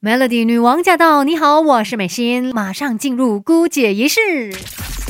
Melody 女王驾到！你好，我是美心，马上进入孤姐仪式。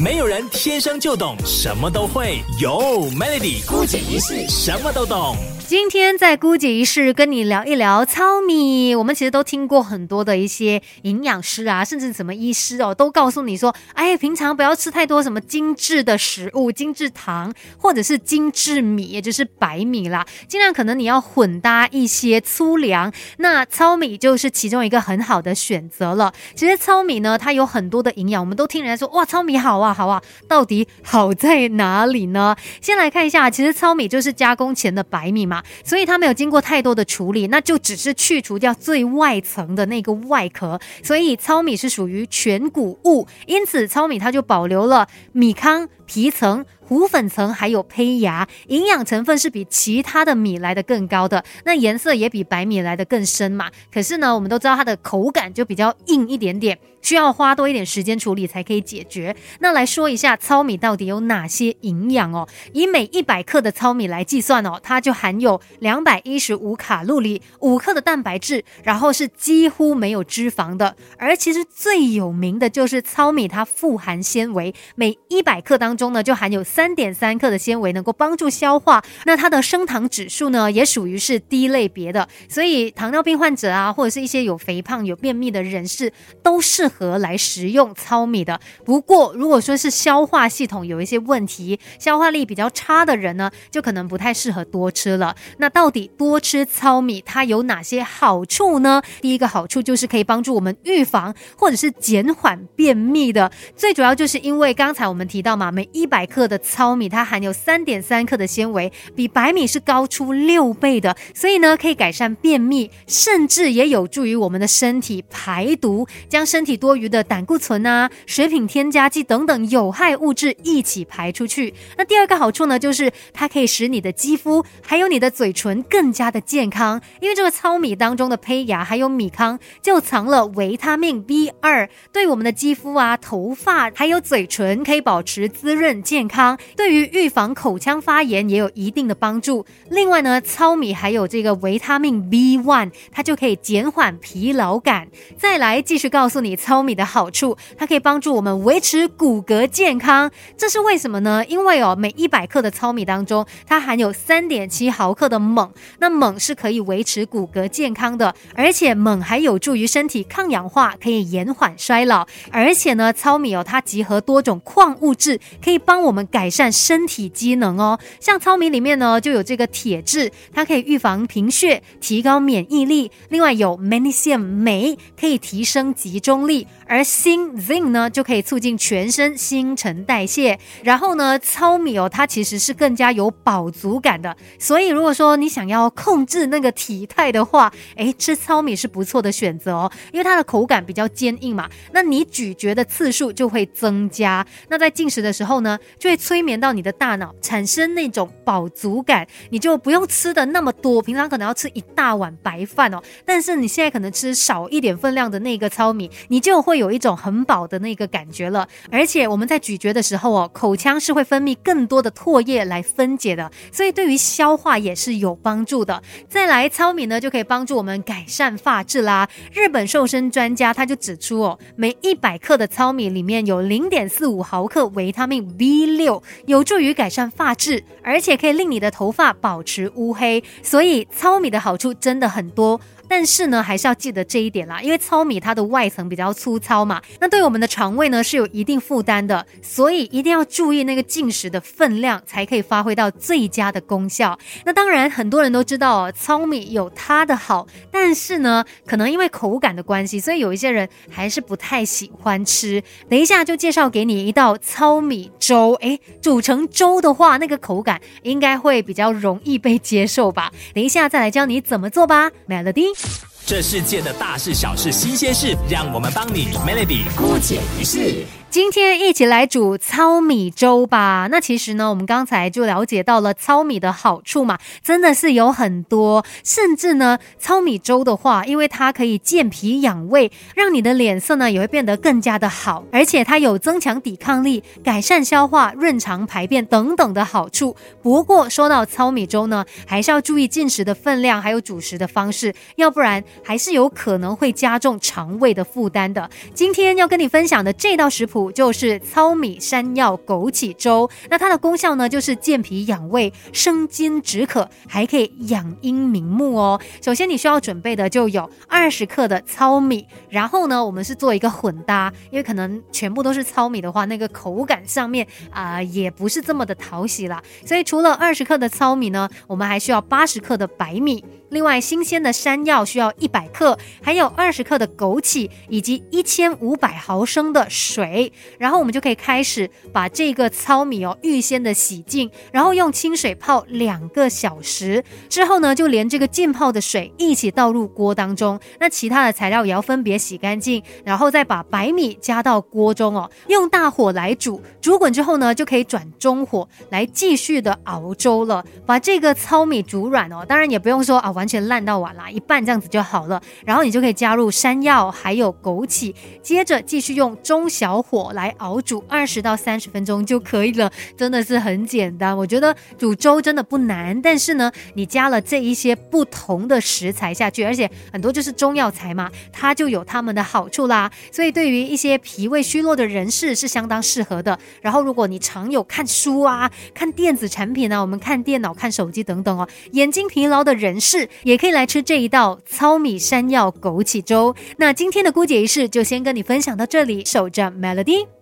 没有人天生就懂什么都会，有 Melody 孤姐仪式什么都懂。今天在姑姐仪式跟你聊一聊糙米。我们其实都听过很多的一些营养师啊，甚至什么医师哦，都告诉你说，哎，平常不要吃太多什么精致的食物、精致糖或者是精致米，也就是白米啦，尽量可能你要混搭一些粗粮。那糙米就是其中一个很好的选择了。其实糙米呢，它有很多的营养，我们都听人家说，哇，糙米好啊，好啊，到底好在哪里呢？先来看一下，其实糙米就是加工前的白米嘛。所以它没有经过太多的处理，那就只是去除掉最外层的那个外壳。所以糙米是属于全谷物，因此糙米它就保留了米糠皮层。糊粉层还有胚芽，营养成分是比其他的米来的更高的，那颜色也比白米来的更深嘛。可是呢，我们都知道它的口感就比较硬一点点，需要花多一点时间处理才可以解决。那来说一下糙米到底有哪些营养哦？以每一百克的糙米来计算哦，它就含有两百一十五卡路里，五克的蛋白质，然后是几乎没有脂肪的。而其实最有名的就是糙米，它富含纤维，每一百克当中呢就含有。三点三克的纤维能够帮助消化，那它的升糖指数呢，也属于是低类别的，所以糖尿病患者啊，或者是一些有肥胖、有便秘的人士，都适合来食用糙米的。不过，如果说是消化系统有一些问题、消化力比较差的人呢，就可能不太适合多吃了。那到底多吃糙米它有哪些好处呢？第一个好处就是可以帮助我们预防或者是减缓便秘的，最主要就是因为刚才我们提到嘛，每一百克的糙米它含有三点三克的纤维，比白米是高出六倍的，所以呢可以改善便秘，甚至也有助于我们的身体排毒，将身体多余的胆固醇啊、食品添加剂等等有害物质一起排出去。那第二个好处呢，就是它可以使你的肌肤还有你的嘴唇更加的健康，因为这个糙米当中的胚芽还有米糠就藏了维他命 B 二，对我们的肌肤啊、头发还有嘴唇可以保持滋润健康。对于预防口腔发炎也有一定的帮助。另外呢，糙米还有这个维他命 B one，它就可以减缓疲劳感。再来继续告诉你糙米的好处，它可以帮助我们维持骨骼健康。这是为什么呢？因为哦，每一百克的糙米当中，它含有三点七毫克的锰，那锰是可以维持骨骼健康的，而且锰还有助于身体抗氧化，可以延缓衰老。而且呢，糙米哦，它集合多种矿物质，可以帮我们。改善身体机能哦，像糙米里面呢就有这个铁质，它可以预防贫血，提高免疫力。另外有 magnesium 镁，可以提升集中力。而锌 zinc 呢就可以促进全身新陈代谢。然后呢，糙米哦，它其实是更加有饱足感的。所以如果说你想要控制那个体态的话，哎，吃糙米是不错的选择哦，因为它的口感比较坚硬嘛，那你咀嚼的次数就会增加。那在进食的时候呢，就会催。眠到你的大脑，产生那种饱足感，你就不用吃的那么多。平常可能要吃一大碗白饭哦，但是你现在可能吃少一点分量的那个糙米，你就会有一种很饱的那个感觉了。而且我们在咀嚼的时候哦，口腔是会分泌更多的唾液来分解的，所以对于消化也是有帮助的。再来，糙米呢就可以帮助我们改善发质啦。日本瘦身专家他就指出哦，每一百克的糙米里面有零点四五毫克维他命 B 六。有助于改善发质，而且可以令你的头发保持乌黑，所以糙米的好处真的很多。但是呢，还是要记得这一点啦，因为糙米它的外层比较粗糙嘛，那对我们的肠胃呢是有一定负担的，所以一定要注意那个进食的分量，才可以发挥到最佳的功效。那当然，很多人都知道哦糙米有它的好，但是呢，可能因为口感的关系，所以有一些人还是不太喜欢吃。等一下就介绍给你一道糙米粥，诶，煮成粥的话，那个口感应该会比较容易被接受吧？等一下再来教你怎么做吧，Melody。这世界的大事、小事、新鲜事，让我们帮你 Melody 姑且一试。今天一起来煮糙米粥吧。那其实呢，我们刚才就了解到了糙米的好处嘛，真的是有很多。甚至呢，糙米粥的话，因为它可以健脾养胃，让你的脸色呢也会变得更加的好，而且它有增强抵抗力、改善消化、润肠排便等等的好处。不过说到糙米粥呢，还是要注意进食的分量，还有煮食的方式，要不然还是有可能会加重肠胃的负担的。今天要跟你分享的这道食谱。就是糙米山药枸杞粥，那它的功效呢，就是健脾养胃、生津止渴，还可以养阴明目哦。首先你需要准备的就有二十克的糙米，然后呢，我们是做一个混搭，因为可能全部都是糙米的话，那个口感上面啊也不是这么的讨喜啦。所以除了二十克的糙米呢，我们还需要八十克的白米。另外，新鲜的山药需要一百克，还有二十克的枸杞，以及一千五百毫升的水。然后我们就可以开始把这个糙米哦预先的洗净，然后用清水泡两个小时。之后呢，就连这个浸泡的水一起倒入锅当中。那其他的材料也要分别洗干净，然后再把白米加到锅中哦，用大火来煮。煮滚之后呢，就可以转中火来继续的熬粥了。把这个糙米煮软哦，当然也不用说啊。完全烂到碗啦，一半这样子就好了。然后你就可以加入山药还有枸杞，接着继续用中小火我来熬煮二十到三十分钟就可以了。真的是很简单，我觉得煮粥真的不难。但是呢，你加了这一些不同的食材下去，而且很多就是中药材嘛，它就有它们的好处啦。所以对于一些脾胃虚弱的人士是相当适合的。然后如果你常有看书啊、看电子产品啊，我们看电脑、看手机等等哦，眼睛疲劳的人士。也可以来吃这一道糙米山药枸杞粥。那今天的姑姐仪式就先跟你分享到这里，守着 Melody。 한마디?